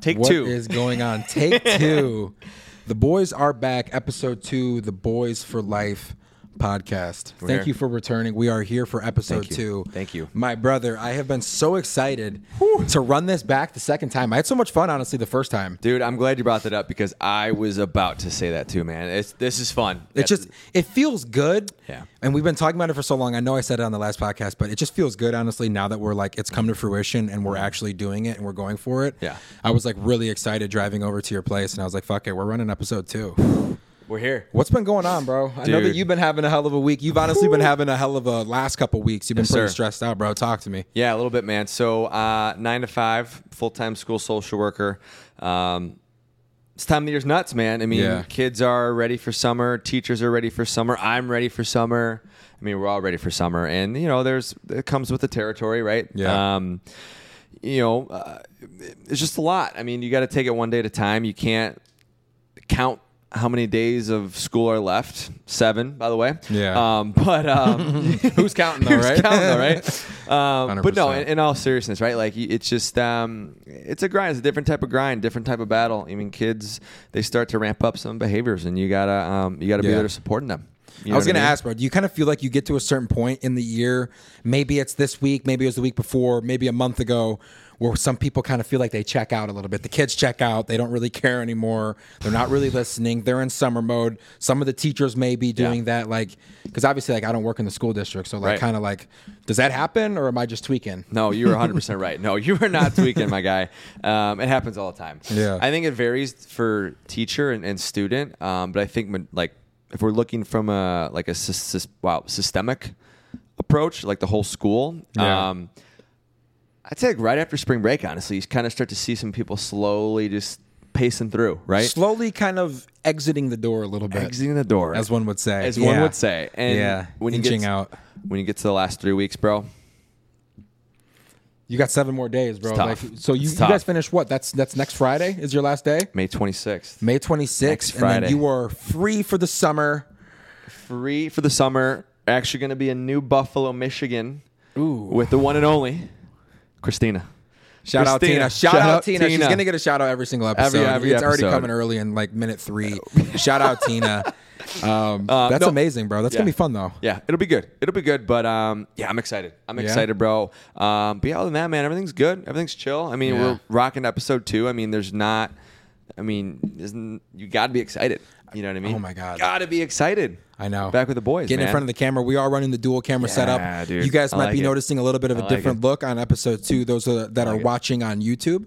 Take What two. is going on? Take two. The boys are back. Episode two, The Boys for Life podcast. Thank here. you for returning. We are here for episode Thank two. Thank you. My brother, I have been so excited to run this back the second time. I had so much fun, honestly, the first time. Dude, I'm glad you brought that up because I was about to say that too, man. It's this is fun. It just it feels good. Yeah. And we've been talking about it for so long. I know I said it on the last podcast, but it just feels good, honestly, now that we're like it's come to fruition and we're actually doing it and we're going for it. Yeah. I was like really excited driving over to your place and I was like, fuck it, we're running episode two. We're here. What's been going on, bro? I know that Dude. you've been having a hell of a week. You've honestly been having a hell of a last couple weeks. You've been Yes, pretty sir. stressed out, bro. Talk to me. Yeah, a little bit, man. So uh, nine to five, full time school social worker. Um, this time of the year's nuts, man. I mean, Yeah. kids are ready for summer. Teachers are ready for summer. I'm ready for summer. I mean, we're all ready for summer, and you know, there's it comes with the territory, right? Yeah. Um, you know, uh, it's just a lot. I mean, you got to take it one day at a time. You can't count how many days of school are left. Seven, by the way. Yeah. Um, but um, Who's counting though, Who's right? counting though, right? Um, but no, in, in all seriousness, right? Like it's just um, it's a grind. It's a different type of grind, different type of battle. I mean, kids they start to ramp up some behaviors, and you gotta um, you gotta be Yeah. there supporting them. You I was know what gonna ask, bro. Do you kind of feel like you get to a certain point in the year? Maybe it's this week, maybe it was the week before, maybe a month ago, where some people kind of feel like they check out a little bit. The kids check out; they don't really care anymore. They're not really listening. They're in summer mode. Some of the teachers may be doing Yeah. that, like because obviously, like I don't work in the school district, so like Right. kind of like, does that happen, or am I just tweaking? No, you're 100 percent right. No, you are not tweaking, my guy. Um, it happens all the time. Yeah. I think it varies for teacher and, and student, um, but I think when- like if we're looking from a like a wow systemic approach, like the whole school. Yeah. Um, I'd say like right after spring break, honestly, you kind of start to see some people slowly just pacing through, right? Slowly, kind of exiting the door a little bit, Exiting the door, as one would say, as one would say. And Yeah, when you inching get out. when you get to the last three weeks, bro, You got seven more days, bro. Like, so you, you guys finish what? That's that's next Friday. Is your last day? May 26th. May 26th. Next And then Friday. you are free for the summer. free for the summer. Actually, going to be in New Buffalo, Michigan, Ooh. with the one and only Christina. Shout out Tina. Shout, Shout out out Tina. She's going to get a shout out every single episode. every it's already coming early in like minute three. shout out Tina. Um, Uh, that's no. amazing, bro. That's Yeah. going to be fun, though. Yeah, it'll be good. It'll be good. But um, yeah, I'm excited. I'm Yeah? excited, bro. Um, but yeah, other than that, man, everything's good. Everything's chill. I mean, Yeah. we're rocking episode two. I mean, there's not. I mean, isn't you got to be excited? You know what I mean? Oh, my God. got to be excited. I know. Back with the boys, Getting in front of the camera. We are running the dual camera Yeah, setup. dude. You guys might like be it. noticing a little bit of a like different it. look on episode two. Those are, that are it. watching on YouTube,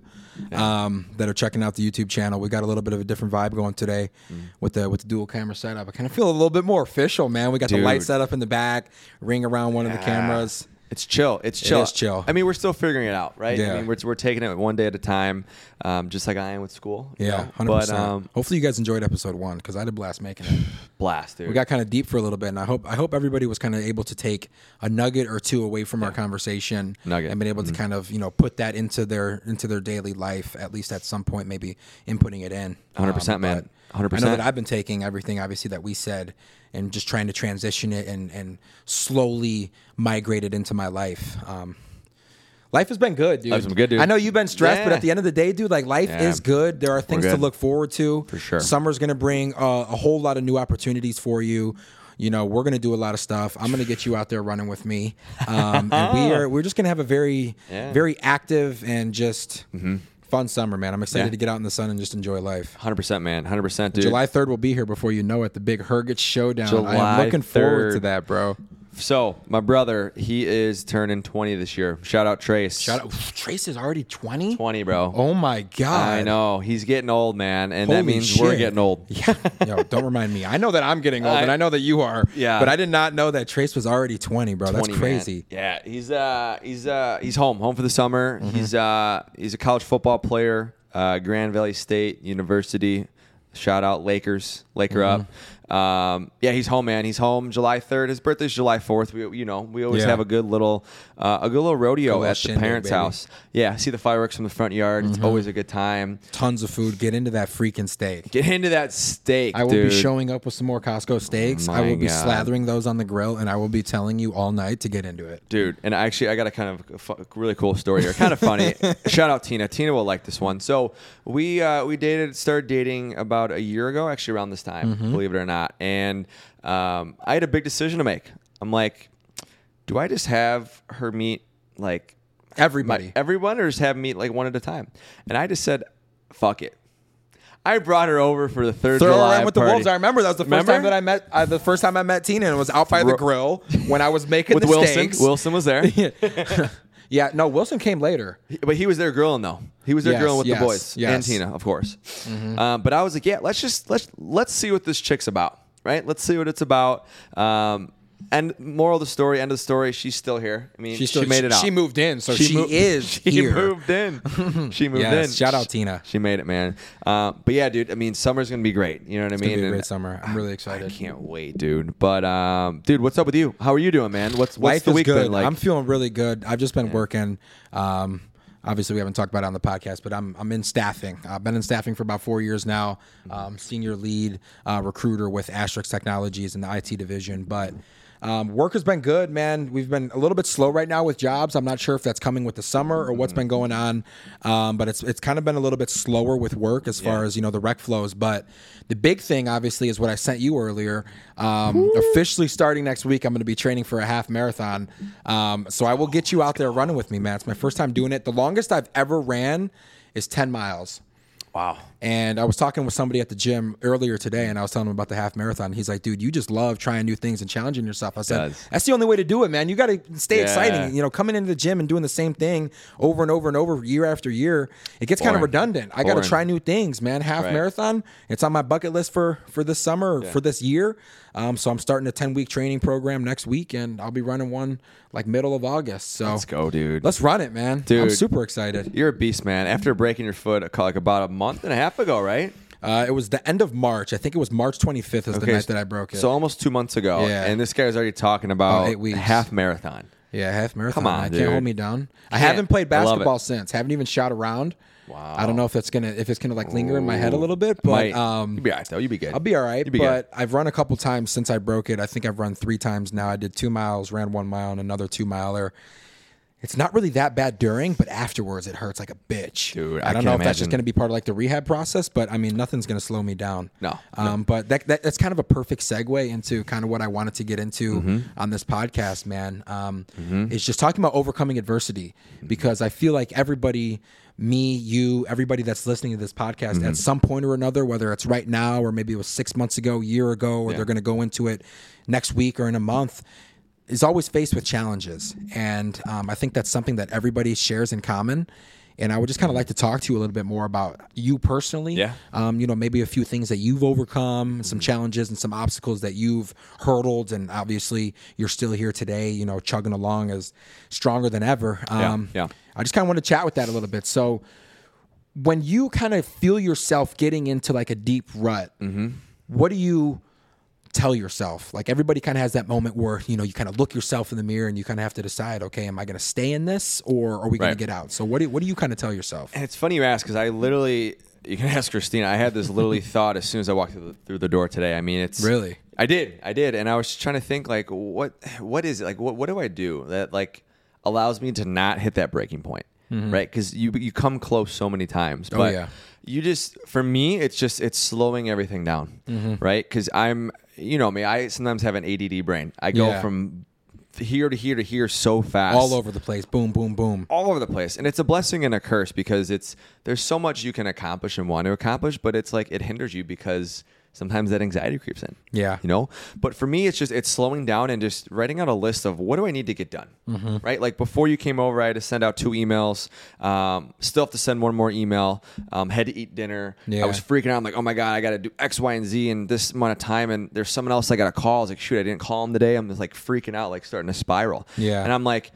um, that are checking out the YouTube channel. We got a little bit of a different vibe going today Mm. with the with the dual camera setup. I kind of feel a little bit more official, man. We got the light set up in the back, ring around one of the cameras. It's chill. It's chill. It is chill. I mean, we're still figuring it out, right? Yeah. I mean, we're, we're taking it one day at a time, um, just like I am with school. Yeah, hundred But percent. um, Hopefully, you guys enjoyed episode one because I had a blast making it. blast, dude. we got kind of deep for a little bit, and I hope I hope everybody was kind of able to take a nugget or two away from our conversation, Nugget. Mm-hmm. and been able to kind of you know put that into their into their daily life at least at some point, maybe inputting it in. 100%, man. But I know that I've been taking everything obviously that we said and just trying to transition it and and slowly migrate it into my life. Um, Life has been good, dude. Life's been good, dude. I know you've been stressed, but at the end of the day, dude, like life Yeah. is good. There are things to look forward to. For sure. Summer's gonna bring uh, a whole lot of new opportunities for you. You know, we're gonna do a lot of stuff. I'm gonna get you out there running with me, um, and we are. We're just gonna have a very, Yeah. very active and just fun summer, man. I'm excited Yeah. to get out in the sun and just enjoy life. 100%, man. 100%, dude. July 3rd will be here before you know it. The big Hergich Showdown. July I'm looking forward to that, bro. So, my brother, he is turning 20 this year. Shout out Trace. Shout out. Trace is already 20. 20, bro. Oh my god. I know. He's getting old, man. And that Holy means we're shit. getting old. Yeah. Yo, don't remind me. I know that I'm getting old, I- and I know that you are. Yeah. But I did not know that Trace was already 20, bro. 20, That's man. crazy. Yeah, he's uh he's uh he's home, home for the summer. Mm-hmm. He's uh he's a college football player, uh Grand Valley State University. Shout out Lakers, Laker Mm-hmm. up. Um, yeah, he's home, man. He's home July 3rd. His birthday's July 4th. We, you know, we always Yeah. have a good little, uh, a good little rodeo little at the parents' baby. house. Yeah, see the fireworks from the front yard. It's always a good time. Tons of food. Get into that freaking steak. Get into that steak, I will dude. be showing up with some more Costco steaks. I My will be God. slathering those on the grill, and I will be telling you all night to get into it. Dude, and actually, I got a kind of really cool story here. Kind of funny. Shout out Tina. Tina will like this one. So we uh, we dated, started dating about a year ago, actually around this time, Mm-hmm. believe it or not. And um, I had a big decision to make. I'm like, do I just have her meet like Everybody. my, everyone, or just have meet like one at a time? And I just said, fuck it. I brought her over for the third Throw July around with the wolves. I remember that was the first Remember? time that I met. Uh, the first time I met Tina, and it was out by the grill when I was making with the Wilson. steaks. Wilson was there. Yeah, no, Wilson came later. But he was there grilling though. He was there Yes, grilling with yes, the boys yes. Mm-hmm. and Tina, of course. Um, but I was like, yeah, let's just let's let's see what this chick's about, right? Let's see what it's about. Um, and moral of the story, end of the story, she's still here. I mean, She still- she made it out. she moved in, so she mo- is She here. moved in. She moved Yes, in. shout out Tina. She made it, man. Uh, but yeah, dude. I mean, summer's gonna be great. You know what I mean? gonna be a And great summer. I'm really excited. I can't wait, dude. But um, dude, what's up with you? How are you doing, man? What's what's Life the week good. been like? I'm feeling really good. I've just been working. Um, obviously, we haven't talked about it on the podcast, but I'm I'm in staffing. I've been in staffing for about four years now. Um, senior lead uh, recruiter with Asterix Technologies in the IT division, but. Um, work has been good, man. We've been a little bit slow right now with jobs. I'm not sure if that's coming with the summer or what's been going on, um, but it's it's kind of been a little bit slower with work as far Yeah. as you know the rec flows. But the big thing, obviously, is what I sent you earlier. Um, officially starting next week, I'm going to be training for a half marathon. Um, so I will get you out there running with me, man. It's my first time doing it. The longest I've ever ran is 10 miles. wow. And I was talking with somebody at the gym earlier today, and I was telling him about the half marathon. He's like, "Dude, you just love trying new things and challenging yourself." I said, "That's the only way to do it, man. You got to stay Yeah. exciting. You know, coming into the gym and doing the same thing over and over and over, year after year, it gets kind of redundant. I got to try new things, man. Half Right. marathon, it's on my bucket list for for this summer, or for this year. Um, so I'm starting a 10 week training program next week, and I'll be running one like middle of August. So Let's go, dude. Let's run it, man. Dude, I'm super excited. You're a beast, man. After breaking your foot uh, like about a month and a half ago, right? Uh, it was the end of March. I think it was March 25th is the night that I broke it. So almost two months ago. Yeah. And this guy's already talking about eight weeks. half marathon. Yeah, half marathon. Come on, I dude. can't hold me down. I Can't. haven't played I love basketball since. Haven't even shot around. Wow. I don't know if that's gonna if it's gonna like linger in my head a little bit, but Might. um, You'll be all right, though. You'll be good. I'll be all right. You'll be But good. I've run a couple times since I broke it. I think I've run three times now. I did two miles, ran one mile, and another two miler. It's not really that bad during, but afterwards it hurts like a bitch. Dude, I I don't know if can't that's just going to be part of like the rehab process, but I mean, nothing's going to slow me down. No, Um, but that, that that's kind of a perfect segue into kind of what I wanted to get into Mm-hmm. on this podcast, man. Um, Is just talking about overcoming adversity because I feel like everybody, me, you, everybody that's listening to this podcast Mm-hmm. at some point or another, whether it's right now or maybe it was six months ago, year ago, or they're going to go into it next week or in a month, is always faced with challenges. And um, I think that's something that everybody shares in common. And I would just kind of like to talk to you a little bit more about you personally. Yeah. Um, you know, maybe a few things that you've overcome, some challenges and some obstacles that you've hurdled. And obviously, you're still here today, you know, chugging along as stronger than ever. Um, yeah. I just kind of want to chat with that a little bit. So, when you kind of feel yourself getting into like a deep rut, Mm-hmm. what do you tell yourself? Like everybody kind of has that moment where you know you kind of look yourself in the mirror and you kind of have to decide, okay, am I going to stay in this or are we going Right. to get out? So what do what do you kind of tell yourself? And it's funny you ask because I literally, you can ask Christina. I had this literally thought as soon as I walked through the, through the door today. I mean, it's Really? I did, I did, and I was trying to think like, what, what is it like? What, what do I do that like allows me to not hit that breaking point, right? Because you you come close so many times, but Mm-hmm. Oh, yeah. you just for me, it's just it's slowing everything down, Mm-hmm. right? Because I'm, you know me, I sometimes have an ADD brain. I go Yeah. from here to here to here so fast, All over the place, boom, boom, boom. all over the place and it's a blessing and a curse because it's there's so much you can accomplish and want to accomplish but it's like it hinders you because sometimes that anxiety creeps in Yeah. you know? But for me it's just it's slowing down and just writing out a list of what do i need to get done Mm-hmm. right? Like before you came over i had to send out two emails. Um, still have to send one more email. Um, had to eat dinner. Yeah. i was freaking out. I'm like oh my god i gotta do x y and z in this amount of time. And there's someone else i gotta call. I was like shoot i didn't call him today. I'm just like freaking out like starting to spiral. Yeah. and i'm like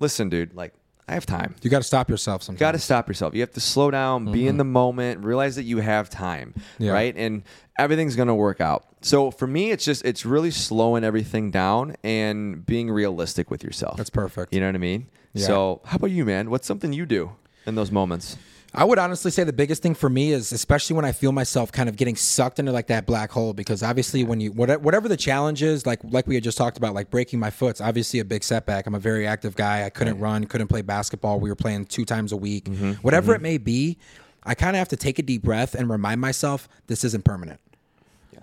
listen, dude, like I have time. You got to stop yourself sometimes. You got to stop yourself. You have to slow down, be in mm-hmm. the moment, realize that you have time, Yeah. right? And everything's going to work out. So for me, it's just it's really slowing everything down and being realistic with yourself. That's perfect. You know what I mean? Yeah. So how about you, man? What's something you do in those moments? I would honestly say the biggest thing for me is especially when I feel myself kind of getting sucked into like that black hole because obviously when you whatever the challenge is like like we had just talked about like breaking my foot's obviously a big setback. I'm a very active guy. I couldn't run, couldn't play basketball. We were playing two times a week. Mm-hmm. Whatever mm-hmm. it may be, I kind of have to take a deep breath and remind myself this isn't permanent.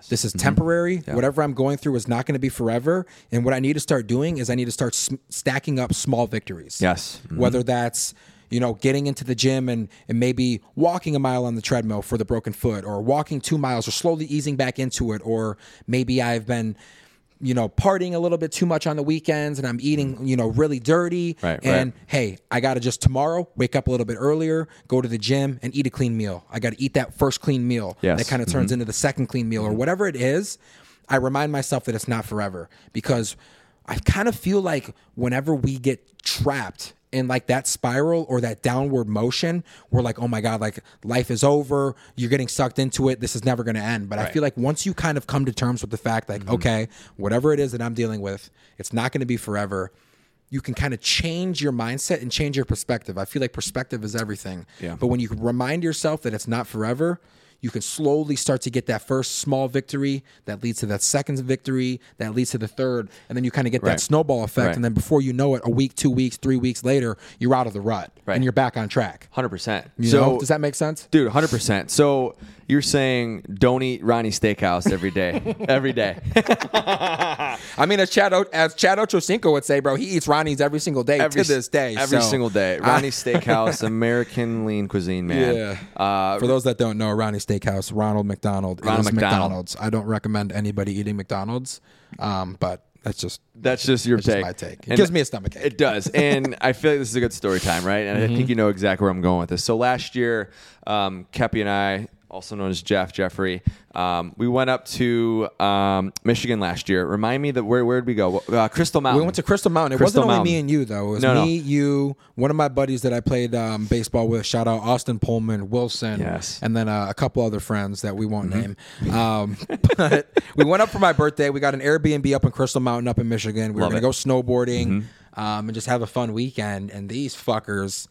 This is mm-hmm. temporary. Whatever I'm going through is not going to be forever. And what I need to start doing is I need to start sm- stacking up small victories. Yes. Mhm. Whether that's you know getting into the gym and and maybe walking a mile on the treadmill for the broken foot, or walking two miles, or slowly easing back into it, or maybe I've been. You know, partying a little bit too much on the weekends, and I'm eating, mm. you know, really dirty. Right, and right. hey, I got to just tomorrow wake up a little bit earlier, go to the gym, and eat a clean meal. I got to eat that first clean meal. Yes. That kind of turns mm-hmm. into the second clean meal or mm-hmm. whatever it is. I remind myself that it's not forever because I kind of feel like whenever we get trapped in like that spiral or that downward motion, we're like, oh my God, like life is over. You're getting sucked into it. This is never going to end. But I feel like once you kind of come to terms with the fact, like, mm-hmm. okay, whatever it is that I'm dealing with, it's not going to be forever. You can kind of change your mindset and change your perspective. I feel like perspective is everything. Yeah. But when you remind yourself that it's not forever, you can slowly start to get that first small victory that leads to that second victory that leads to the third and then you kind of get Right. that snowball effect Right. and then before you know it a week two weeks three weeks later you're out of the rut Right. and you're back on track Hundred percent. So know does that make sense Dude, hundred percent. So you're saying don't eat Ronnie Steakhouse every day, every day. i mean as chad o- as chad ochocinco would say bro he eats ronnie's every single day every to this day every so- single day. Ronnie Steakhouse, American lean cuisine, man. Yeah. Uh, For those that don't know, Ronnie Steakhouse, Ronald McDonald, Ronald is McDonald. McDonald's. I don't recommend anybody eating McDonald's, um, but that's just that's just your that's just take. my take. It And gives me a stomach ache. It does, and I feel like this is a good story time, right? And I Mm-hmm. think you know exactly where I'm going with this. So last year, um, Kepi and I, also known as Jeff Jeffrey, um, we went up to um, Michigan last year. Remind me that where where did we go? Uh, Crystal Mountain. We went to Crystal Mountain. It Crystal wasn't only me and you though. It was No, no. me, you, one of my buddies that I played um, baseball with. Shout out Austin Pullman, Wilson, Yes. Mm-hmm. and then uh, a couple other friends that we won't name. Um, but we went up for my birthday. We got an Airbnb up in Crystal Mountain, up in Michigan. We Love were gonna go snowboarding um, and just have a fun weekend. And these fuckers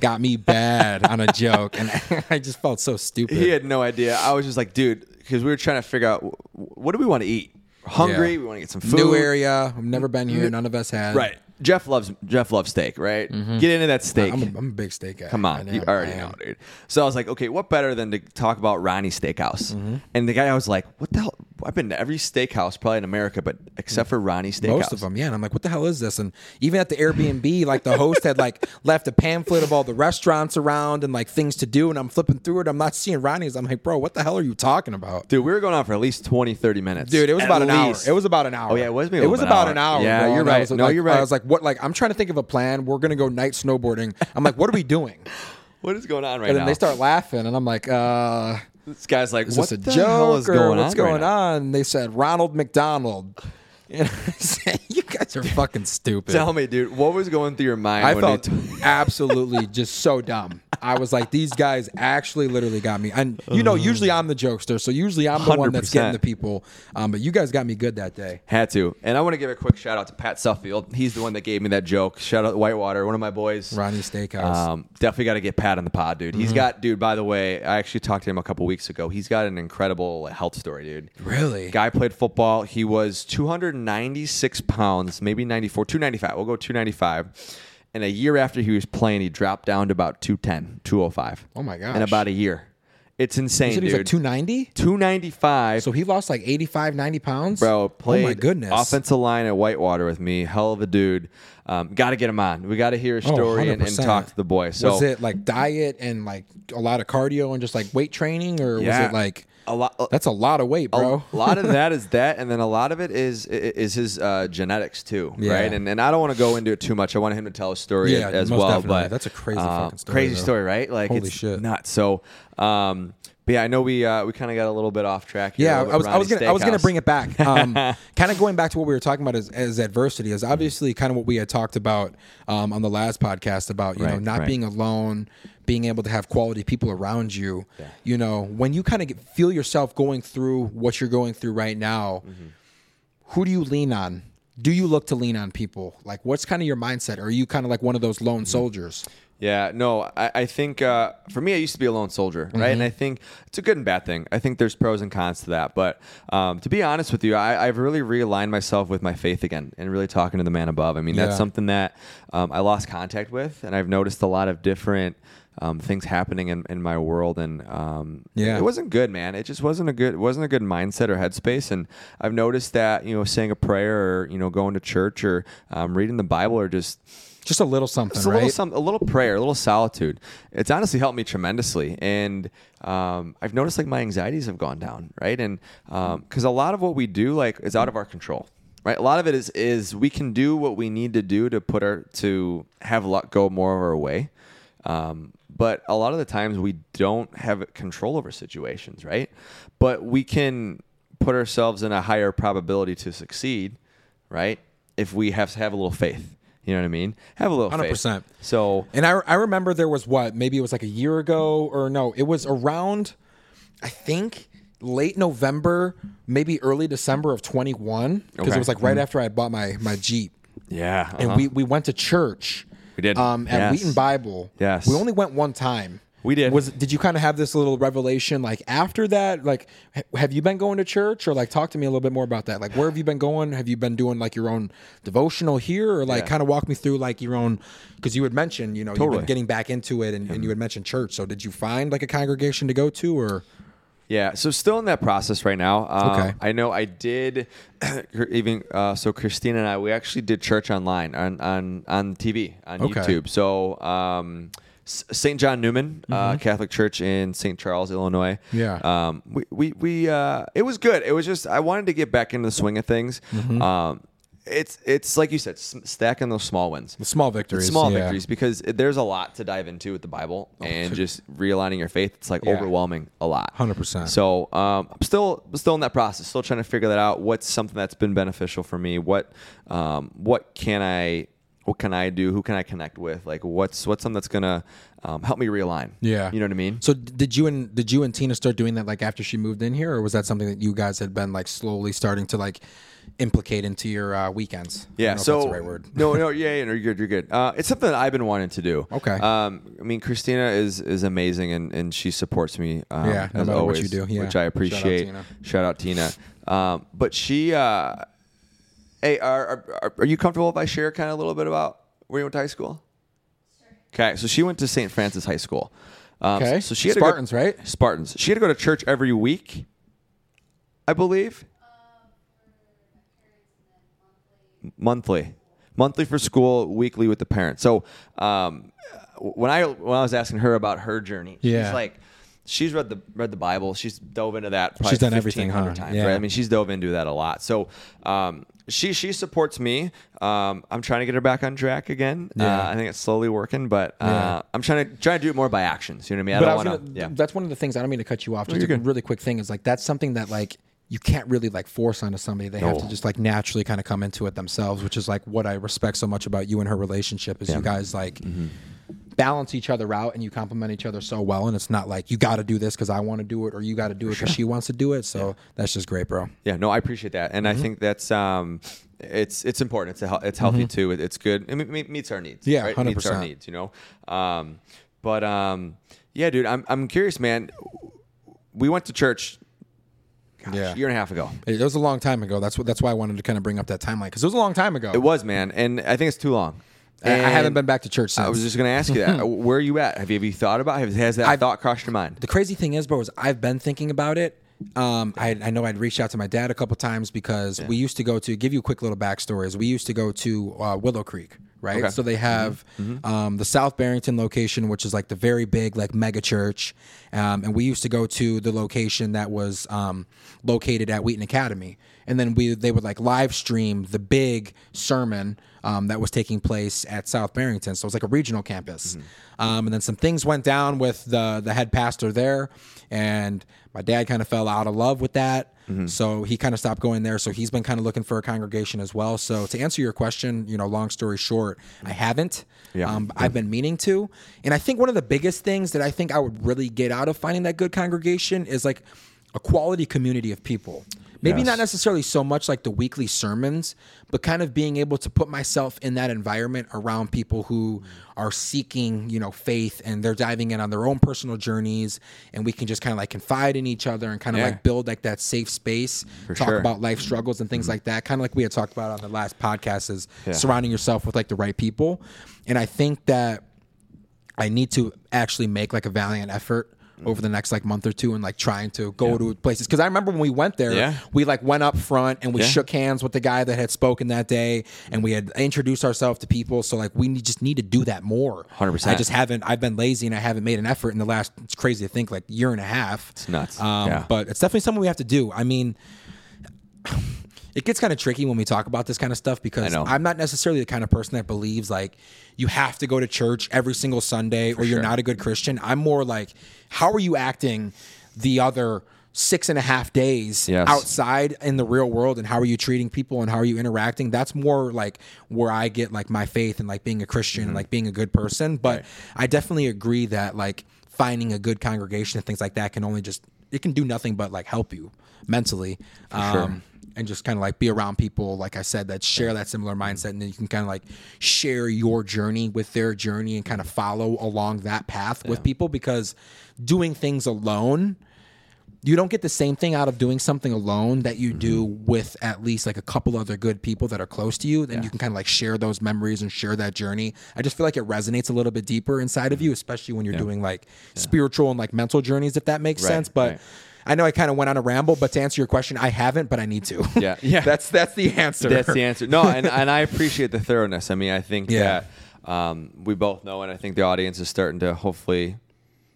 got me bad on a joke, and I just felt so stupid. He had no idea. I was just like, dude, because we were trying to figure out what do we want to eat. Hungry. Yeah. We want to get some food. New area. I've never been here. None of us had. Right. Jeff loves Jeff loves steak. Right. Get into that steak. I'm a, I'm a big steak guy. Come on, you already know, dude. So I was like, okay, what better than to talk about Ronnie Steakhouse? Mm-hmm. And the guy, I was like, what the hell? I've been to every steakhouse probably in America, but except for Ronnie Steakhouse. Most of them, yeah. And I'm like, what the hell is this? And even at the Airbnb, like the host had like left a pamphlet of all the restaurants around and like things to do. And I'm flipping through it. I'm not seeing Ronnie's. I'm like, bro, what the hell are you talking about? Dude, we were going on for at least 20, 30 minutes. Dude, it was At about an hour. It was about an hour. Oh, yeah, it was It was about an an hour. hour. Yeah, bro. you're right. No, you're right. I was like, what? Like, I'm trying to think of a plan. We're gonna go night snowboarding. I'm like, what are we doing? What is going on right And now? then they start laughing, and I'm like, uh, this guy's like, is what this a the joke hell is going what's on? right going now? on? And they said Ronald McDonald. And I said, you guys are fucking stupid. Tell me, dude, what was going through your mind I when felt t- absolutely just so dumb. I was like, these guys actually literally got me. And you know, usually I'm the jokester, so usually I'm the one that's 100%. getting the people. Um, but you guys got me good that day. Had to. And I want to give a quick shout out to Pat Suffield. He's the one that gave me that joke. Shout out to Whitewater, one of my boys. Ronnie Steakhouse. Um, definitely got to get Pat on the pod, dude. Mm-hmm. He's got, dude, by the way, I actually talked to him a couple weeks ago. He's got an incredible health story, dude. really? Guy played football. He was 296 pounds, maybe 94, 295. We'll go 295. And a year after he was playing, he dropped down to about 210, 205. Oh my gosh. In about a year. It's insane, You said he's dude. like 290? 295. So he lost like 85, 90 pounds? Bro, played oh my goodness. offensive line at Whitewater with me. Hell of a dude. Um, got to get him on. We got to hear a Oh, story and, and 100%. talk to the boy. So was it like diet and like a lot of cardio and just like weight training? Or Yeah. was it like, a lot. that's a lot of weight, bro? A lot of that is that, and then a lot of it is is his uh, genetics too, Yeah. right? And and I don't want to go into it too much. I want him to tell a story Yeah, as well. definitely. But That's a crazy uh, fucking story, Crazy though. story, right? Like Holy it's shit. nuts. So, um, but yeah, I know we uh, we kind of got a little bit off track. Here, Yeah, I was, I was gonna I was gonna bring it back. Um, kind of going back to what we were talking about as, as adversity is obviously kind of what we had talked about um, on the last podcast about you know not right. being alone, being able to have quality people around you. You know, when you kind of feel yourself going through what you're going through right now, Mm-hmm. who do you lean on? Do you look to lean on people? Like, what's kind of your mindset? Or are you kind of like one of those lone Mm-hmm. soldiers? Yeah, no, I, I think uh, for me, I used to be a lone soldier, right? And I think it's a good and bad thing. I think there's pros and cons to that. But um, to be honest with you, I, I've really realigned myself with my faith again and really talking to the man above. I mean, that's something that um, I lost contact with, and I've noticed a lot of different. Um, things happening in, in my world and um, Yeah. it wasn't good man it just wasn't a good wasn't a good mindset or headspace and I've noticed that you know saying a prayer or you know going to church or um, reading the Bible or just Just a little something, just a right? little some, a little prayer, a little solitude. It's honestly helped me tremendously, and um, I've noticed like my anxieties have gone down, right? And because a lot of what we do like is out of our control, right? A lot of it is is we can do what we need to do to put our to have luck go more of our way, um, but a lot of the times we don't have control over situations, right? But we can put ourselves in a higher probability to succeed, right? If we have to have a little faith. You know what I mean? Have a little faith. 100%. So And I, I remember there was what maybe it was like a year ago or no, it was around, I think late November, maybe early December of 21 because Okay. Mm-hmm. it was like right after I bought my my Jeep yeah, and uh-huh. we we went to church. We did. um, at Yes. Wheaton Bible. Yes. we only went one time. We did. Was did you kind of have this little revelation like after that? Like, ha- have you been going to church or like talk to me a little bit more about that? Like, where have you been going? Have you been doing like your own devotional here or like Yeah. kind of walk me through like your own? Because you had mentioned you know you've been getting back into it and, and you had mentioned church. So did you find like a congregation to go to or? Yeah, so still in that process right now. Um, Okay. I know I did even uh, so. Christina and I we actually did church online on on on TV on Okay. YouTube. So um, St. John Neumann uh, Catholic Church in St. Charles, Illinois. Mm-hmm. Yeah. Um, we we, we uh, it was good. It was just I wanted to get back into the swing of things. Mm-hmm. Um, it's it's like you said, s- stacking those small wins. The small victories, small yeah. victories because there's a lot to dive into with the Bible and just realigning your faith. It's like Yeah. overwhelming a lot. 100%. So um, I'm still still in that process. Still trying to figure that out. What's something that's been beneficial for me? What um, what can I what can I do? Who can I connect with? Like what's what's something that's gonna um, help me realign? Yeah, you know what I mean. So did you and did you and Tina start doing that like after she moved in here, or was that something that you guys had been like slowly starting to like implicate into your uh, weekends? Yeah. don't know if So that's the right word. no, no, yeah, yeah, no, you're good. You're good. Uh, it's something that I've been wanting to do. Okay. Um, I mean, Christina is is amazing, and, and she supports me. Um, Yeah, no as matter what always, you do, yeah. which I Shout out appreciate. Tina. Shout out Tina. Um, but she, uh, hey, are, are are you comfortable if I share kind of a little bit about where you went to high school? Okay, so she went to St. Francis High School. Um, Okay. so she had Spartans, to go, right? Spartans. She had to go to church every week, I believe. monthly monthly for school weekly with the parents so um, when i when i was asking her about her journey Yeah. she's like she's read the read the bible she's dove into that She's done everything, 1500 huh? times Yeah. right i mean she's dove into that a lot so um, she she supports me um, i'm trying to get her back on track again Yeah. uh, i think it's slowly working but uh, Yeah. i'm trying to try to do it more by actions you know what i mean i But don't want gonna, yeah that's one of the things I don't mean to cut you off. Just you're a good. really quick thing is like that's something that like you can't really like force onto somebody. They have to just like naturally kind of come into it themselves, which is like what I respect so much about you and her relationship is you guys like Mm-hmm. Balance each other out and you complement each other so well. And it's not like you got to do this because I want to do it or you got to do it because she wants to do it. So that's just great, bro. Yeah, no, I appreciate that, and Mm-hmm. I think that's um, it's it's important. It's a, it's healthy too. It, it's good. It me- meets our needs. Mm-hmm. Yeah, right? meets our needs. You know, um, but um, yeah, dude, I'm I'm curious, man. We went to church. Gosh, Yeah. a year and a half ago. It was a long time ago. That's what. That's why I wanted to kind of bring up that timeline because it was a long time ago. It was, man, and I think it's too long. I, I haven't been back to church since. I was just going to ask you that. Where are you at? Have you, have you thought about? Have, has that I've- thought crossed your mind? The crazy thing is, bro, is I've been thinking about it. Um, I, I know I'd reached out to my dad a couple times because we used to go to give you a quick little backstory. Is we used to go to uh, Willow Creek, right? Okay. So they have Um, the South Barrington location, which is like the very big like mega church, um, and we used to go to the location that was um, located at Wheaton Academy, and then we they would like live stream the big sermon um, that was taking place at South Barrington. So it was like a regional campus. Um, and then some things went down with the the head pastor there, and my dad kind of fell out of love with that. So he kind of stopped going there. So he's been kind of looking for a congregation as well. So to answer your question, you know, long story short, I haven't. Yeah. Um, I've been meaning to. And I think one of the biggest things that I think I would really get out of finding that good congregation is like a quality community of people. Maybe Yes. not necessarily so much like the weekly sermons, but kind of being able to put myself in that environment around people who are seeking, you know, faith and they're diving in on their own personal journeys and we can just kind of like confide in each other and kind of Yeah. like build like that safe space, talk sure. Mm-hmm. about life struggles and things like that. Kind of like we had talked about on the last podcast is Yeah. surrounding yourself with like the right people. And I think that I need to actually make like a valiant effort over the next like month or two and like trying to go to places because I remember when we went there, Yeah. we like went up front and we Yeah. shook hands with the guy that had spoken that day and we had introduced ourselves to people. So like we need, just need to do that more. 100%. I just haven't. I've been lazy and I haven't made an effort in the last. It's crazy to think like year and a half. It's nuts. Um, Yeah. But it's definitely something we have to do. I mean. It gets kind of tricky when we talk about this kind of stuff because. I'm not necessarily the kind of person that believes like you have to go to church every single Sunday or you're sure. not a good Christian. I'm more like, how are you acting the other six and a half days Yes. outside in the real world and how are you treating people and how are you interacting? That's more like where I get like my faith and like being a Christian Mm-hmm. and like being a good person. But I definitely agree that like finding a good congregation and things like that can only just it can do nothing but like help you mentally. Um and just kind of like be around people, like I said, that share that similar mm-hmm. mindset, and then you can kind of like share your journey with their journey and kind of follow along that path with people because doing things alone, you don't get the same thing out of doing something alone that you do mm-hmm. with at least like a couple other good people that are close to you. Then you can kind of like share those memories and share that journey. I just feel like it resonates a little bit deeper inside of mm-hmm. you, especially when you're doing like spiritual and like mental journeys, if that makes Right, sense. But right. I know I kind of went on a ramble, but to answer your question, I haven't, but I need to. Yeah, yeah. that's that's the answer. That's the answer. No, and, and I appreciate the thoroughness. I mean, I think Yeah. that um, we both know, and I think the audience is starting to hopefully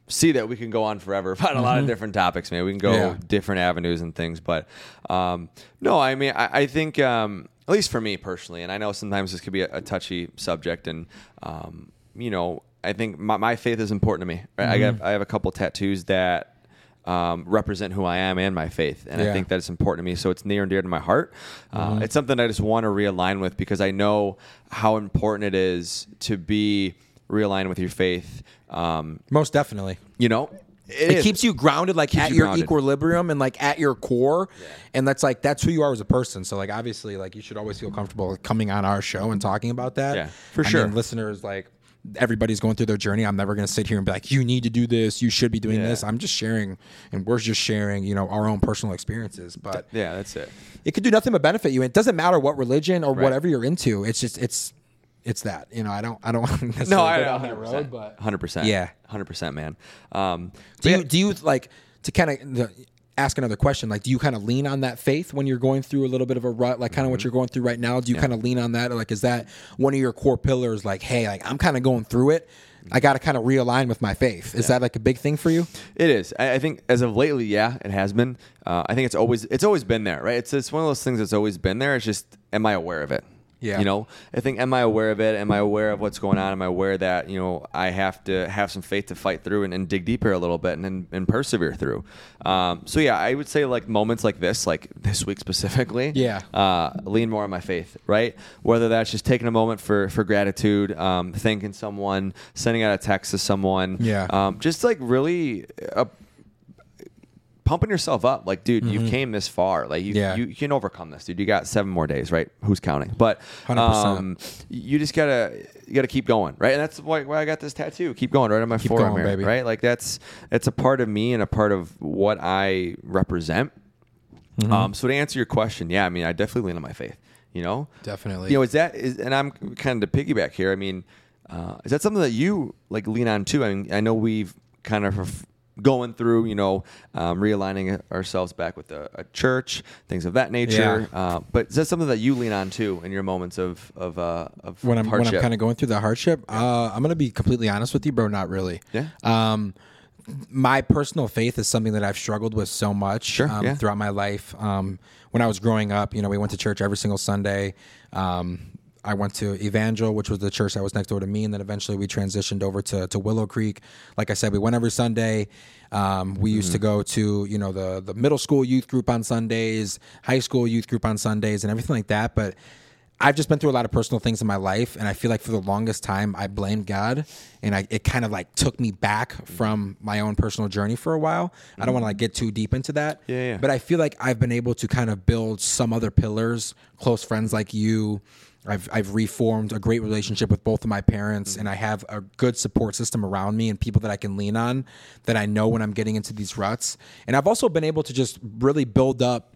see that we can go on forever about a lot of different topics, man. We can go Mm-hmm. Yeah. different avenues and things. But um, no, I mean, I, I think, um, at least for me personally, and I know sometimes this could be a, a touchy subject, and, um, you know, I think my, my faith is important to me. Right? I, Mm-hmm. got, I have a couple tattoos that um, represent who I am and my faith. And I think that it's important to me. So it's near and dear to my heart. Uh, it's something I just want to realign with because I know how important it is to be realigned with your faith. Um, Most definitely. you know, it keeps you grounded, like Keeps at you your grounded. equilibrium and like at your core, and that's like that's who you are as a person. So like obviously, like you should always feel comfortable coming on our show and talking about that. Yeah, for I sure. mean, listeners, like everybody's going through their journey. I'm never going to sit here and be like, you need to do this, you should be doing Yeah. this. I'm just sharing, and we're just sharing, you know, our own personal experiences. But Yeah, that's it. it could do nothing but benefit you. It doesn't matter what religion or Right. whatever you're into. It's just it's it's that. You know, I don't I don't want to necessarily No, I go down know, that 100%. road, but 100%. Yeah. 100%, man. Um, do you yeah, do you like to kind of ask another question? Like, do you kind of lean on that faith when you're going through a little bit of a rut, like kind Mm-hmm. of what you're going through right now? Do you kind of lean on that? Or like, is that one of your core pillars? Like, hey, like I'm kind of going through it. I got to kind of realign with my faith. Is that like a big thing for you? It is. I, I think as of lately, yeah, it has been. Uh, I think it's always it's always been there, right? It's it's one of those things that's always been there. It's just, am I aware of it? Yeah. You know, I think, am I aware of it? Am I aware of what's going on? Am I aware that you know I have to have some faith to fight through and, and dig deeper a little bit and and, and persevere through? Um, so yeah, I would say like moments like this, like this week specifically, Yeah. uh, lean more on my faith, right? Whether that's just taking a moment for for gratitude, um, thanking someone, sending out a text to someone, Yeah. um, just like really uh, pumping yourself up. Like, dude, you came this far. Like, you, Mm-hmm. Yeah. you, you can overcome this, dude. You got seven more days, right? Who's counting? But 100%. um, you just gotta you gotta keep going, right? And that's why, why I got this tattoo. Keep going, right on my forearm, going, here, baby. right? Like that's it's a part of me and a part of what I represent. Mm-hmm. Um, so to answer your question, yeah, I mean, I definitely lean on my faith. You know, Definitely. You know, is that is, and I'm kind of to piggyback here. I mean, uh, is that something that you like lean on too? I mean, I know we've kind of going through, you know, um, realigning ourselves back with a, a church, things of that nature. Uh, but is that something that you lean on too in your moments of of uh, of when I'm when? I'm kind of going through the hardship, uh, I'm gonna be completely honest with you, bro. Not really. Yeah. Um, my personal faith is something that I've struggled with so much Sure, um, yeah. throughout my life. Um, when I was growing up, you know, we went to church every single Sunday. I went to Evangel, which was the church that was next door to me, and then eventually we transitioned over to, to Willow Creek. Like I said, we went every Sunday. Um, we used to go to you know the the middle school youth group on Sundays, high school youth group on Sundays, and everything like that. But I've just been through a lot of personal things in my life, and I feel like for the longest time I blamed God, and I, it kind of like took me back from my own personal journey for a while. I don't want to like get too deep into that, Yeah, yeah. But I feel like I've been able to kind of build some other pillars, close friends like you. I've I've reformed a great relationship with both of my parents, and I have a good support system around me and people that I can lean on that I know when I'm getting into these ruts. And I've also been able to just really build up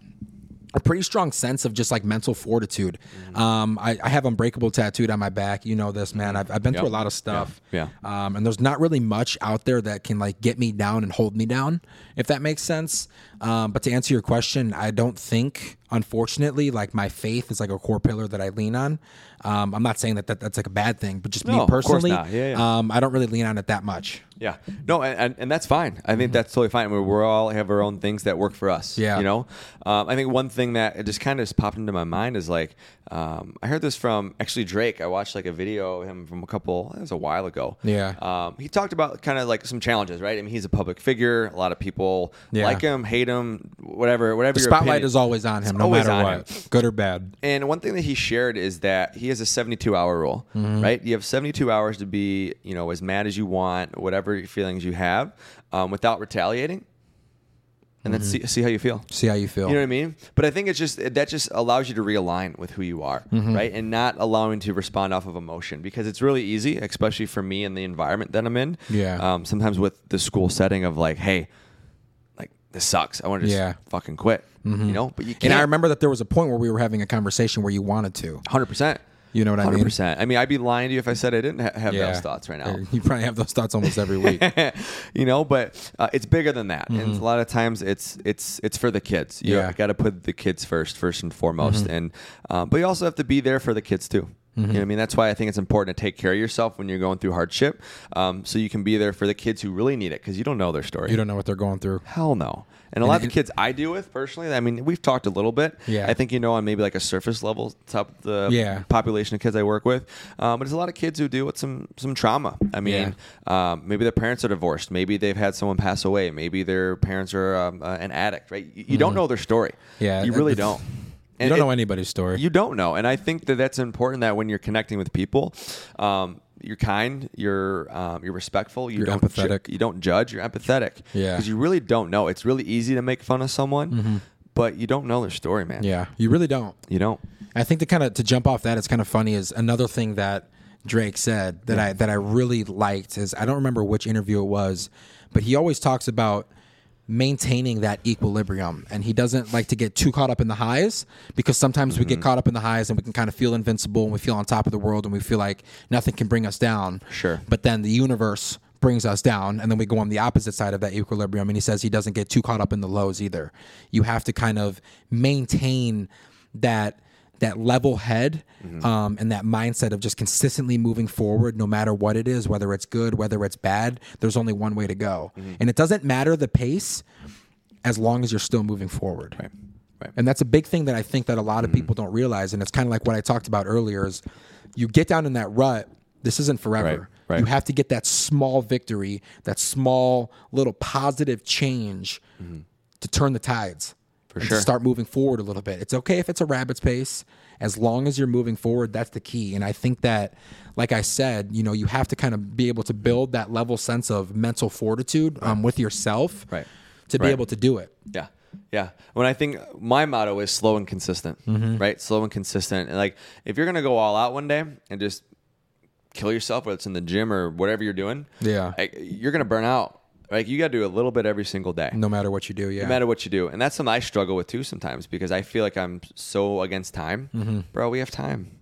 a pretty strong sense of just like mental fortitude. Um, I, I have Unbreakable tattooed on my back. You know this, man. I've, I've been through a lot of stuff. Yeah. Um, and there's not really much out there that can like get me down and hold me down, if that makes sense. Um, but to answer your question, I don't think, unfortunately, like my faith is like a core pillar that I lean on. Um, I'm not saying that, that that's like a bad thing, but just No, me personally. Yeah, yeah. Um, I don't really lean on it that much. Yeah. No, and, and, that's fine. I think that's totally fine. We're, we're all have our own things that work for us. Yeah. You know, um, I think one thing that just kind of just popped into my mind is like, um, I heard this from actually Drake. I watched like a video of him from a couple, it was a while ago. Yeah. Um, he talked about kind of like some challenges, right? I mean, he's a public figure. A lot of people Yeah. like him, hate him, whatever, whatever The spotlight opinion. is always on him, no matter what, him. good or bad. And one thing that he shared is that he has a 72 hour rule, Mm-hmm. right? You have 72 hours to be, you know, as mad as you want, whatever feelings you have, um, without retaliating, and then see, see how you feel. See how you feel. You know what I mean? But I think it's just that just allows you to realign with who you are, Mm-hmm. right? And not allowing to respond off of emotion because it's really easy, especially for me in the environment that I'm in. Yeah. Um, sometimes with the school setting of like, hey, this sucks. I want to just Yeah. Mm-hmm. fucking quit. You know, but you can't. and I remember that there was a point where we were having a conversation where you wanted to. Hundred percent. You know what I mean? Hundred percent. I mean, I'd be lying to you if I said I didn't ha- have those thoughts right now. You probably have those thoughts almost every week. you know, but uh, it's bigger than that, and a lot of times it's it's it's for the kids. You Mm-hmm. Yeah. Mm-hmm. got to put the kids first, first and foremost, and um, but you also have to be there for the kids too. You know what I mean? That's why I think it's important to take care of yourself when you're going through hardship, um, so you can be there for the kids who really need it because you don't know their story. you don't know what they're going through. Hell no. And a lot of the kids I deal with personally, I mean, we've talked a little bit. Yeah. I think you know on maybe like a surface level, top of the Yeah. population of kids I work with. Um, but there's a lot of kids who deal with some some trauma. I mean, um, maybe their parents are divorced. Maybe they've had someone pass away. Maybe their parents are um, uh, an addict. Right? You, you don't know their story. Mm-hmm. Yeah, You really the- don't. You don't it- know anybody's story. you don't know, and I think that that's important. That when you're connecting with people, um, you're kind, you're um, you're respectful, you You're don't ju- empathetic. you don't judge, you're empathetic. Yeah. because you really don't know. It's really easy to make fun of someone, but you don't know their story, man. yeah, you really don't. you don't. I think to kind of to jump off that, it's kind of funny. Is another thing that Drake said that I that I really liked is I don't remember which interview it was, but he always talks about maintaining that equilibrium. And he doesn't like to get too caught up in the highs because sometimes we get mm-hmm. caught up in the highs and we can kind of feel invincible and we feel on top of the world and we feel like nothing can bring us down. Sure. but then the universe brings us down and then we go on the opposite side of that equilibrium and he says he doesn't get too caught up in the lows either. You have to kind of maintain that that level head mm-hmm. um, and that mindset of just consistently moving forward no matter what it is whether it's good whether it's bad there's only one way to go mm-hmm. and it doesn't matter the pace as long as you're still moving forward Right. Right. and that's a big thing that I think that a lot of mm-hmm. people don't realize. And it's kind of like what I talked about earlier is you get down in that rut. This isn't forever. Right, right. You have to get that small victory, that small little positive change to turn the tides. For Mm-hmm. sure. To start moving forward a little bit. It's okay if it's a rabbit's pace. As long as you're moving forward, that's the key. And I think that, like I said, you know, you have to kind of be able to build that level sense of mental fortitude um, with yourself Right. to be Right. able to do it. Yeah. Yeah. When I think my motto is slow and consistent, Mm-hmm. right? Slow and consistent. And like if you're going to go all out one day and just kill yourself, whether it's in the gym or whatever you're doing, Yeah. you're going to burn out. Like you got to do a little bit every single day. No matter what you do, yeah. No matter what you do. And that's something I struggle with too sometimes because I feel like I'm so against time. Bro, we have time.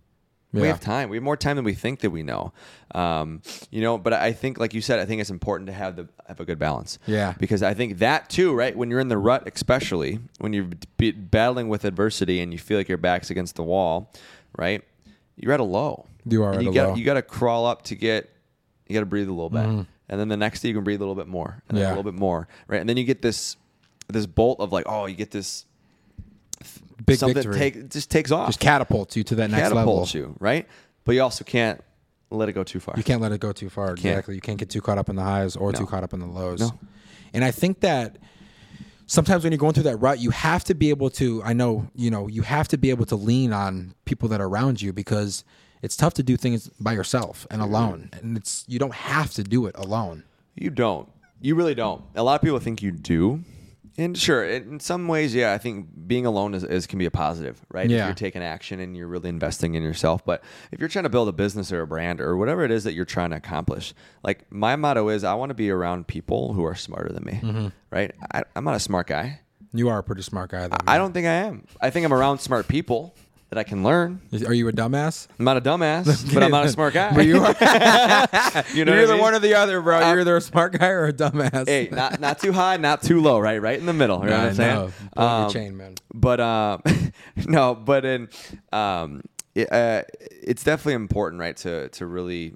We Mm-hmm. Have time. We have more time than we think that we know. Um, you know, but I think, like you said, I think it's important to have the have a good balance. Yeah. Because I think that too, right? When you're in the rut, especially when you're be battling with adversity and you feel like your back's against the wall, right? You're at a low. You are And at you a got, low. You got to crawl up to get. You got to breathe a little bit, and then the next day you can breathe a little bit more, and then. Yeah. a little bit more, right? And then you get this this bolt of like, oh, you get this Big something victory. take just takes off, just catapults you to that next level. catapults you, right? But you also can't let it go too far. You can't let it go too far. Exactly. You can't get too caught up in the highs or too caught up in the lows. No. And I think that sometimes when you're going through that rut, you have to be able to, I know, you know, you have to be able to lean on people that are around you because it's tough to do things by yourself and alone. And it's, you don't have to do it alone. You don't. You really don't. A lot of people think you do. And sure, in some ways, yeah, I think being alone is, is can be a positive, right? If you're taking action and you're really investing in yourself. But if you're trying to build a business or a brand or whatever it is that you're trying to accomplish, like my motto is, I want to be around people who are smarter than me, Mm-hmm. right? I, I'm not a smart guy. You are a pretty smart guy, though. I don't think I am. I think I'm around smart people that I can learn. Are you a dumbass? I'm not a dumbass, but I'm not a smart guy. But you are. you know You're what I mean? one or the other, bro. I'm- You're either a smart guy or a dumbass. hey, not not too high, not too low, right? Right in the middle. You know what I'm saying? know. Pull up your Um, chain, man. But um, no, but in um, it, uh, it's definitely important, right? To to really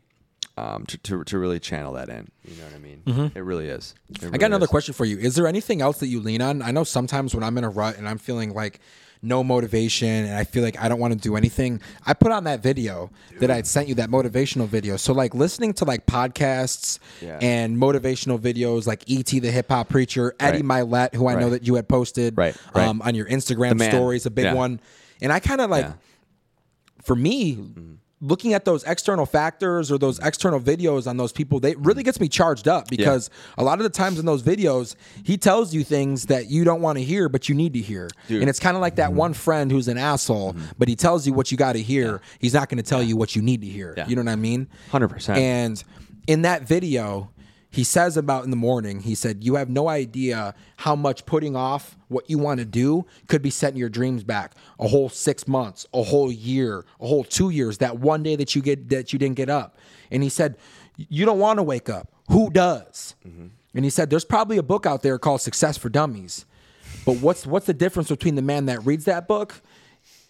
um, to, to to really channel that in. You know what I mean? It really is. It Mm-hmm. I got another is. question for you. Is there anything else that you lean on? I know sometimes when I'm in a rut and I'm feeling like no motivation and I feel like I don't want to do anything, I put on that video that I'd sent you, that motivational video. So like listening to like podcasts Yeah. and motivational videos like E.T. the hip hop preacher, Eddie Right. Mylett, who I know that you had posted Right, right. Um, on your Instagram stories, a big Yeah. one. And I kind of like Yeah. for me, looking at those external factors or those external videos on those people, they really gets me charged up because a lot of the times in those videos, he tells you things that you don't want to hear, but you need to hear. Dude. And it's kind of like that mm-hmm. one friend who's an asshole, mm-hmm. but he tells you what you got to hear. He's not going to tell you what you need to hear. Yeah. You know what I mean? 100%. And in that video, he says about in the morning, he said, You have no idea how much putting off what you want to do could be setting your dreams back a whole six months, a whole year, a whole two years, that one day that you get that you didn't get up. And he said, You don't want to wake up. Who does? Mm-hmm. And he said, There's probably a book out there called Success for Dummies. But what's what's the difference between the man that reads that book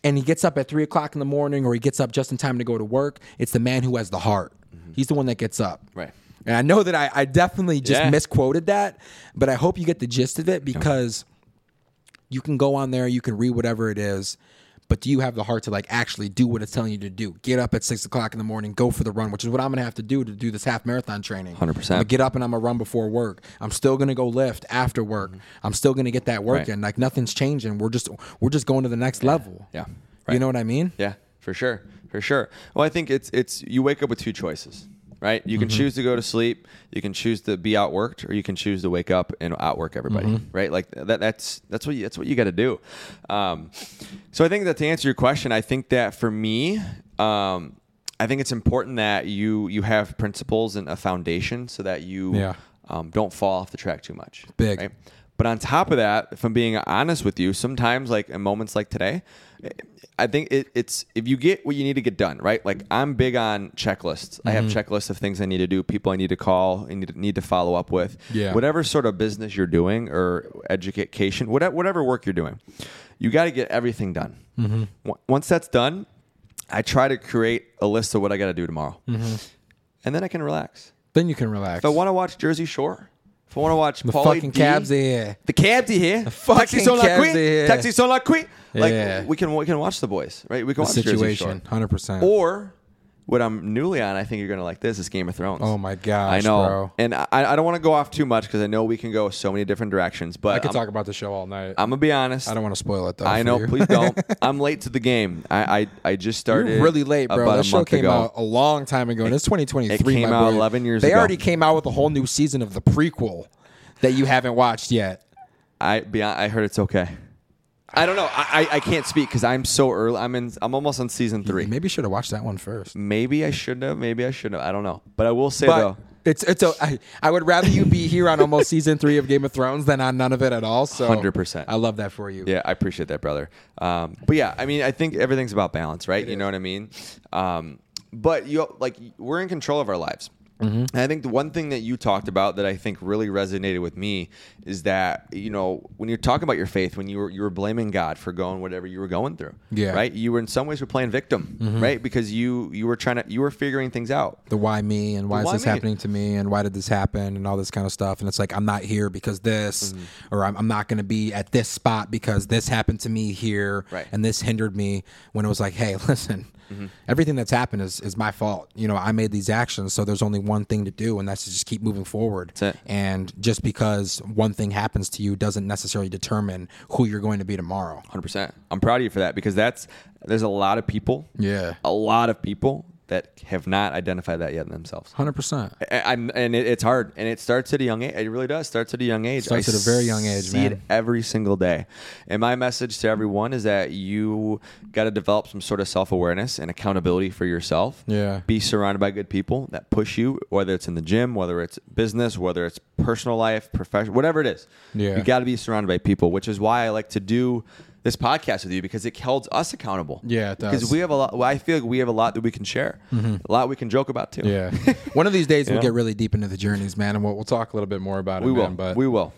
and he gets up at three o'clock in the morning or he gets up just in time to go to work? It's the man who has the heart. Mm-hmm. He's the one that gets up. Right. And I know that I, I definitely just Yeah. misquoted that, but I hope you get the gist of it because you can go on there, you can read whatever it is, but do you have the heart to like actually do what it's telling you to do? Get up at six o'clock in the morning, go for the run, which is what I'm gonna have to do to do this half marathon training. 100%. I'm get up and I'm gonna run before work. I'm still gonna go lift after work. Mm-hmm. I'm still gonna get that work Right. in. Like nothing's changing. We're just we're just going to the next level. Yeah. You know what I mean? Yeah, for sure, for sure. Well, I think it's it's you wake up with two choices, right? You can Mm-hmm. choose to go to sleep, you can choose to be outworked, or you can choose to wake up and outwork everybody, Mm-hmm. right? Like that. That's that's what you, that's what you got to do. Um, so I think that to answer your question, I think that for me. Um, I think it's important that you you have principles and a foundation so that you Yeah. um, don't fall off the track too much. Big. right? But on top of that, if I'm being honest with you, sometimes like in moments like today, I think it, it's if you get what you need to get done, right? Like I'm big on checklists. I Mm-hmm. have checklists of things I need to do, people I need to call, I need to, need to follow up with. Yeah. Whatever sort of business you're doing or education, whatever whatever work you're doing, you got to get everything done. Mm-hmm. Once that's done, I try to create a list of what I got to do tomorrow, Mm-hmm. and then I can relax. Then you can relax. If I want to watch Jersey Shore, if I want to watch the Pauly fucking D, cabs are here. the cabs are here. fucking Taxi sont la cabs are here. Taxi sont la. Like Yeah. we can we can watch the boys, right? We can The watch Jersey situation, Shore. hundred percent. Or what I'm newly on, I think you're gonna like this is Game of Thrones. Oh my gosh, I know, bro. and I, I don't want to go off too much because I know we can go so many different directions. But I could I'm, talk about the show all night. I'm gonna be honest. I don't want to spoil it though. I know. Please don't. I'm late to the game. I I, I just started. You're really late, bro. A show came ago. out a long time ago, and it's 2023. It came out boy. 11 years They ago. already came out with a whole new season of the prequel that you haven't watched yet. I beyond, I heard it's okay. I don't know. I I, I can't speak because I'm so early. I'm in. I'm almost on season three. You maybe should have watched that one first. Maybe I shouldn't have. Maybe I shouldn't have. I don't know. But I will say But though, it's it's a, I, I would rather you be here on almost season three of Game of Thrones than on none of it at all. So 100%. I love that for you. yeah, I appreciate that, brother. Um, but yeah, I mean, I think everything's about balance, right? you know what I mean? Um, but you like we're in control of our lives. Mm-hmm. And I think the one thing that you talked about that I think really resonated with me is that you know when you're talking about your faith, when you were you were blaming God for going whatever you were going through, Yeah. Mm-hmm. right? You were in some ways were playing victim, right? Because you you were trying to you were figuring things out. the why me and why is why this me? happening to me and why did this happen and all this kind of stuff and it's like i'm not here because this or i'm, I'm not going to be at this spot because this happened to me here Right. and this hindered me when it was like hey listen Mm-hmm. Everything that's happened is, is my fault. You know, I made these actions, so there's only one thing to do, and that's to just keep moving forward. That's it. And just because one thing happens to you doesn't necessarily determine who you're going to be tomorrow. Hundred percent. I'm proud of you for that because that's there's a lot of people, Yeah. a lot of people that have not identified that yet in themselves. Hundred percent. I'm, and it, it's hard, and it starts at a young age. It really does. Starts at a young age. Starts I at a very young age, see man. it every single day. And my message to everyone is that you got to develop some sort of self awareness and accountability for yourself. Yeah. Be surrounded by good people that push you, whether it's in the gym, whether it's business, whether it's personal life, professional, whatever it is. Yeah. You got to be surrounded by people, which is why I like to do this podcast with you because it holds us accountable. Yeah, it Because we have a lot. Well, I feel like we have a lot that we can share, mm-hmm. a lot we can joke about too. Yeah. One of these days we'll get really deep into the journeys, man, and we'll, we'll talk a little bit more about it. we will. but we will.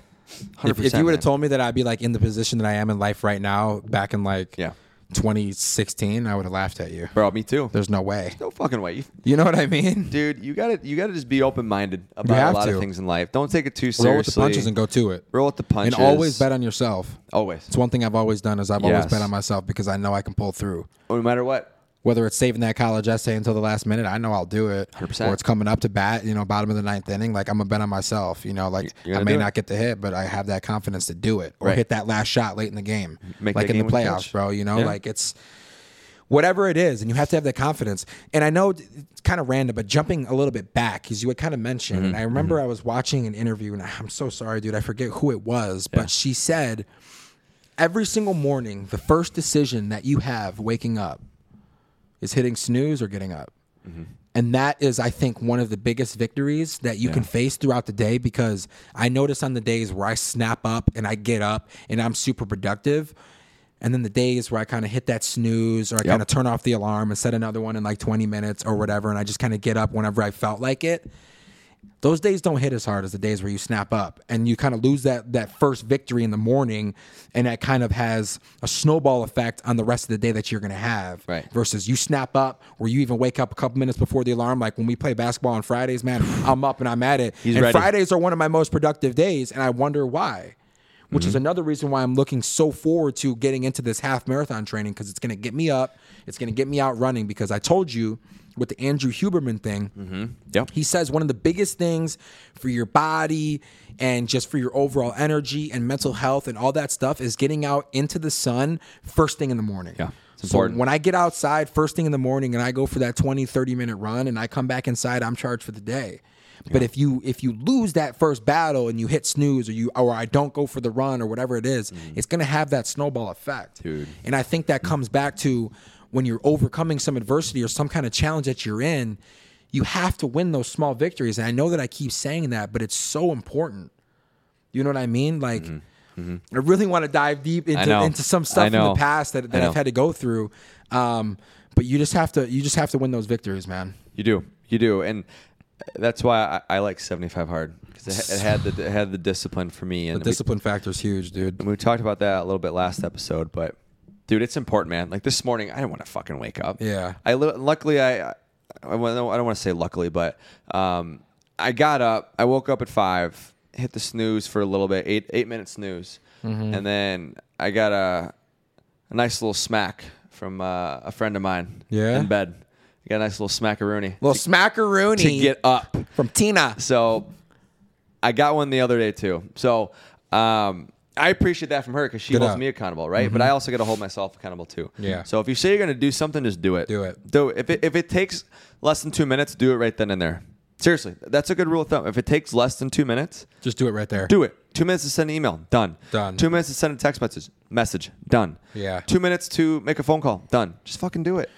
100%, if, if you would have told me that I'd be like in the position that I am in life right now, back in like Yeah. 2016, I would have laughed at you. bro, me too. There's no way. no fucking way. You, You know what I mean? dude, you gotta you gotta just be open minded about have a lot to. of things in life. Don't take it too seriously. Roll with the punches and go to it. roll with the punches And always bet on yourself. Always, It's one thing I've always done is I've always Yes. bet on myself because I know I can pull through. no matter what. Whether it's saving that college essay until the last minute, I know I'll do it. 100%. Or it's coming up to bat, you know, bottom of the ninth inning. Like I'm a bet on myself. You know, like I may not get the hit, but I have that confidence to do it or Right. hit that last shot late in the game, Make like in the playoffs, catch. bro. You know, Yeah. like it's whatever it is, and you have to have that confidence. And I know it's kind of random, but jumping a little bit back, because you had kind of mentioned, Mm-hmm. and I remember I was watching an interview, and I'm so sorry, dude, I forget who it was, but she said every single morning, the first decision that you have waking up is hitting snooze or getting up. Mm-hmm. And that is, I think, one of the biggest victories that you can face throughout the day because I notice on the days where I snap up and I get up and I'm super productive. And then the days where I kind of hit that snooze or I kind of turn off the alarm and set another one in like 20 minutes or whatever. And I just kind of get up whenever I felt like it those days don't hit as hard as the days where you snap up and you kind of lose that that first victory in the morning and that kind of has a snowball effect on the rest of the day that you're going to have Right. versus you snap up or you even wake up a couple minutes before the alarm like when we play basketball on Fridays man I'm up and I'm at it He's and ready. Fridays are one of my most productive days and I wonder why which is mm-hmm. another reason why I'm looking so forward to getting into this half marathon training because it's going to get me up it's going to get me out running because I told you with the Andrew Huberman thing mm-hmm. Yep. he says one of the biggest things for your body and just for your overall energy and mental health and all that stuff is getting out into the sun first thing in the morning. Yeah, it's so important. when I get outside first thing in the morning and I go for that 20 30 minute run and I come back inside I'm charged for the day. But if you if you lose that first battle and you hit snooze or you or I don't go for the run or whatever it is, it's going to have that snowball effect. Mm-hmm. Dude. And I think that comes back to when you're overcoming some adversity or some kind of challenge that you're in, you have to win those small victories. And I know that I keep saying that, but it's so important. You know what I mean? Like, I really want to dive deep into, Mm-hmm. into some stuff in the past that, that. I've had to go through. Um, but you just have to you just have to win those victories, man. You do, you do, and that's why I, I like 75 hard because it, it had the it had the discipline for me, and The discipline factor is huge, dude. And we talked about that a little bit last episode, but dude, it's important, man. Like this morning, I didn't want to fucking wake up. Yeah. I luckily I I, I don't want to say luckily, but um, I got up. I woke up at five, hit the snooze for a little bit, eight eight minute snooze, Mm-hmm. and then I got a a nice little smack from uh, a friend of mine. Yeah? in bed. I got a nice little smackaroony Little to, smackaroony to get up. from Tina. So I got one the other day too. So um, I appreciate that from her because she Good holds up. me accountable, right? But I also got to hold myself accountable too. Yeah. So if you say you're going to do something, just do it. Do it. Do it. If it if it takes less than two minutes, do it right then and there. Seriously, that's a good rule of thumb. If it takes less than two minutes, Just do it right there. do it. Two minutes to send an email, done. Done. Two minutes to send a text message, message, done. Yeah. Two minutes to make a phone call, done. Just fucking do it.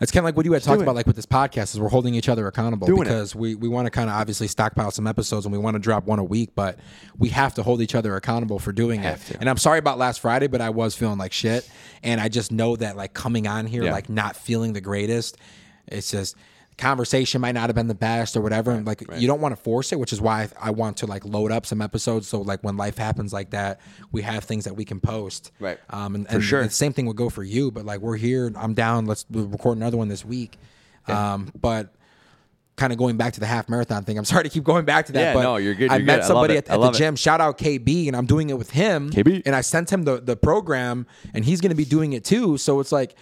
It's kind of like what you had talked do it. about, like with this podcast, is we're holding each other accountable Doing it. because we, we want to kind of obviously stockpile some episodes and we want to drop one a week, but we have to hold each other accountable for doing it. To. And I'm sorry about last Friday, but I was feeling like shit, and I just know that like coming on here, Yeah. like not feeling the greatest, it's just conversation might not have been the best or whatever. and like you don't want to force it, which is why I, I want to like load up some episodes so like when life happens like that, we have things that we can post. Right. Um, and, For and sure. the same thing would go for you, but like we're here, I'm down. Let's record another one this week. Um, but kind of going back to the half marathon thing, I'm sorry to keep going back to that. Yeah, but no, you're good, I you're met good. Somebody it. at, I at the it. gym. Shout out KB, and I'm doing it with him. KB. and I sent him the the program, and he's going to be doing it too. So it's like.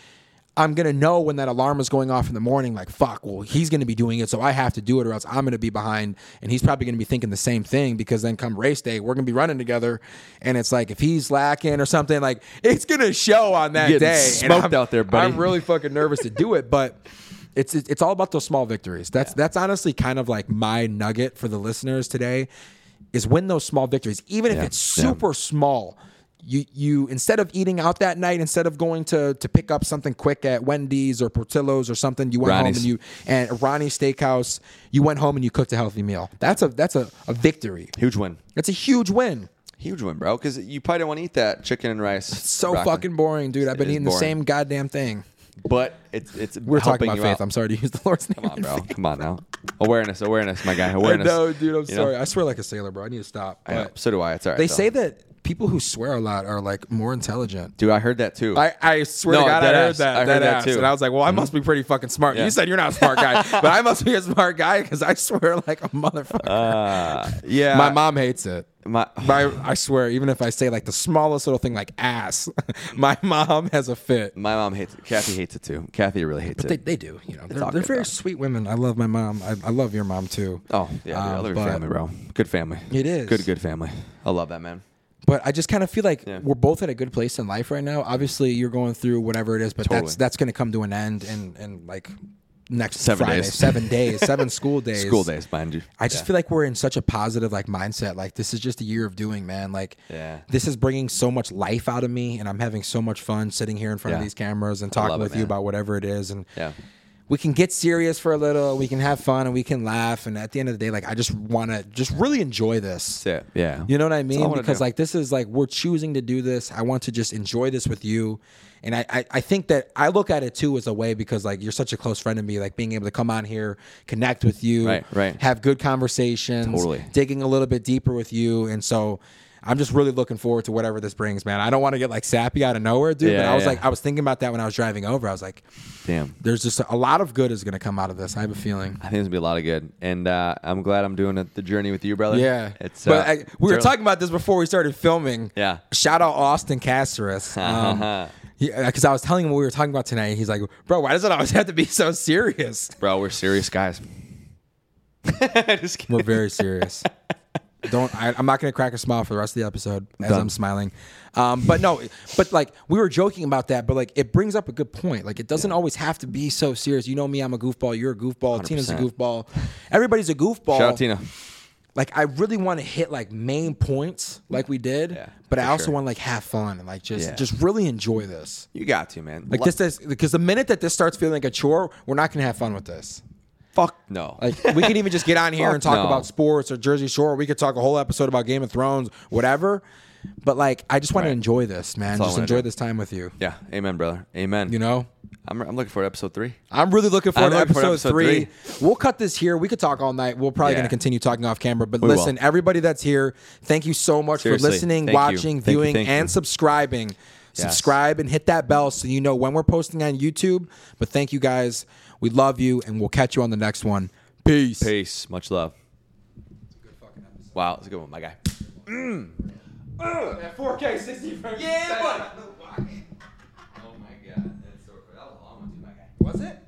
I'm gonna know when that alarm is going off in the morning. Like, fuck. Well, he's gonna be doing it, so I have to do it, or else I'm gonna be behind. And he's probably gonna be thinking the same thing because then come race day, we're gonna be running together, and it's like if he's lacking or something, like it's gonna show on that day. Smoked out there, buddy. I'm really fucking nervous to do it, but. It's, it's all about those small victories. That's that's honestly kind of like my nugget for the listeners today, is win those small victories, even if Yeah. it's Yeah. super small. You you instead of eating out that night, instead of going to to pick up something quick at Wendy's or Portillo's or something, you went Ronnie's. home and you and Ronnie's Steakhouse, you went home and you cooked a healthy meal. That's a that's a, a victory. Huge win. That's a huge win. Huge win, bro. Because you probably don't want to eat that chicken and rice. So broccoli. fucking boring, dude. I've been eating the same goddamn thing. But it's it's We're talking about faith. out. I'm sorry to use the Lord's name. Come on, bro. Come on now. Awareness, awareness, my guy. Awareness. know, dude. I'm You know? sorry. I swear like a sailor, bro. I need to stop. Know. So do I. It's all right. they though. say that people who swear a lot are like more intelligent. Dude, I heard that too. I, I swear No, to God, I heard ass. that. I heard dead that too. Mm-hmm. And I was like, well, I must be pretty fucking smart. Yeah. You said you're not a smart guy, but I must be a smart guy because I swear like a motherfucker. uh, yeah. My mom hates it. My, My, I swear, even if I say like the smallest little thing like ass, my mom has a fit. my mom hates it. Kathy hates it too. Kathy really hates They, it. they do, you know. They're, they're very though. sweet women. I love my mom. I, I love your mom too. oh, yeah. dude, I Um, love your but- family, bro. Good family. It is. Good, good family. I love that, man. But I just kind of feel like Yeah. we're both at a good place in life right now. Obviously, you're going through whatever it is, but Totally. that's that's going to come to an end in in like next Seven Friday, days. seven days, seven school days. School days, mind you. I just Yeah. feel like we're in such a positive like mindset. Like this is just a year of doing, man. Like Yeah. this is bringing so much life out of me, and I'm having so much fun sitting here in front of these cameras and talking love it, with you about whatever it is. And Yeah. We can get serious for a little, we can have fun, and we can laugh. And at the end of the day, like I just want to just really enjoy this. It. Yeah. You know what I all I mean? Because do. like this is like we're choosing to do this. I want to just enjoy this with you. And I, I, I think that I look at it too as a way because like you're such a close friend to me, like being able to come on here, connect with you, Right, right. have good conversations, Totally. digging a little bit deeper with you. And so I'm just really looking forward to whatever this brings, man. I don't want to get like sappy out of nowhere, dude. but I was yeah. like, I was thinking about that when I was driving over. I was like, Damn. there's just a, lot of good is going to come out of this. I have a feeling. I think there's gonna be a lot of good, and uh, I'm glad I'm doing it, the journey with you, brother. Yeah, it's. but uh, I, we it's were early. talking about this before we started filming. Yeah. shout out Austin Caceres. Um, because I was telling him what we were talking about tonight. He's like, "Bro, why does it always have to be so serious?" bro. We're serious guys. We're very serious. Don't. I, I'm not going to crack a smile for the rest of the episode as Done. I'm smiling. Um, but no, but like we were joking about that, but like it brings up a good point. Like it doesn't always have to be so serious. You know me, I'm a goofball. You're a goofball. Tina's a goofball. Everybody's a goofball. Shout out Tina. like I really want to hit like main points like we did, Yeah, but I also sure. want to like have fun and like just Yeah. just really enjoy this. You got to man. Like this is because the minute that this starts feeling like a chore, we're not gonna have fun with this. Fuck no. Like we can even just get on here and talk no. about sports or Jersey Shore. We could talk a whole episode about Game of Thrones, whatever. But like I just want to enjoy this, man. That's Just enjoy this time with you. yeah. Amen, brother. Amen. You know? I'm, I'm looking forward to episode three. I'm really looking forward to episode, to episode three. three. We'll cut this here. We could talk all night. We're probably Yeah. going to continue talking off camera. But We will. listen, everybody that's here, thank you so much Seriously, for listening, thank you. watching, Thank you, viewing, thank and you. subscribing. Subscribe and hit that bell so you know when we're posting on YouTube. But thank you guys. We love you, and we'll catch you on the next one. Peace. Peace. Much love. Wow, it's a good one, my guy. Mm. 4K, 60 frames. Yeah, buddy. Oh my god, that's so. That was a long one, too, my guy. Was it?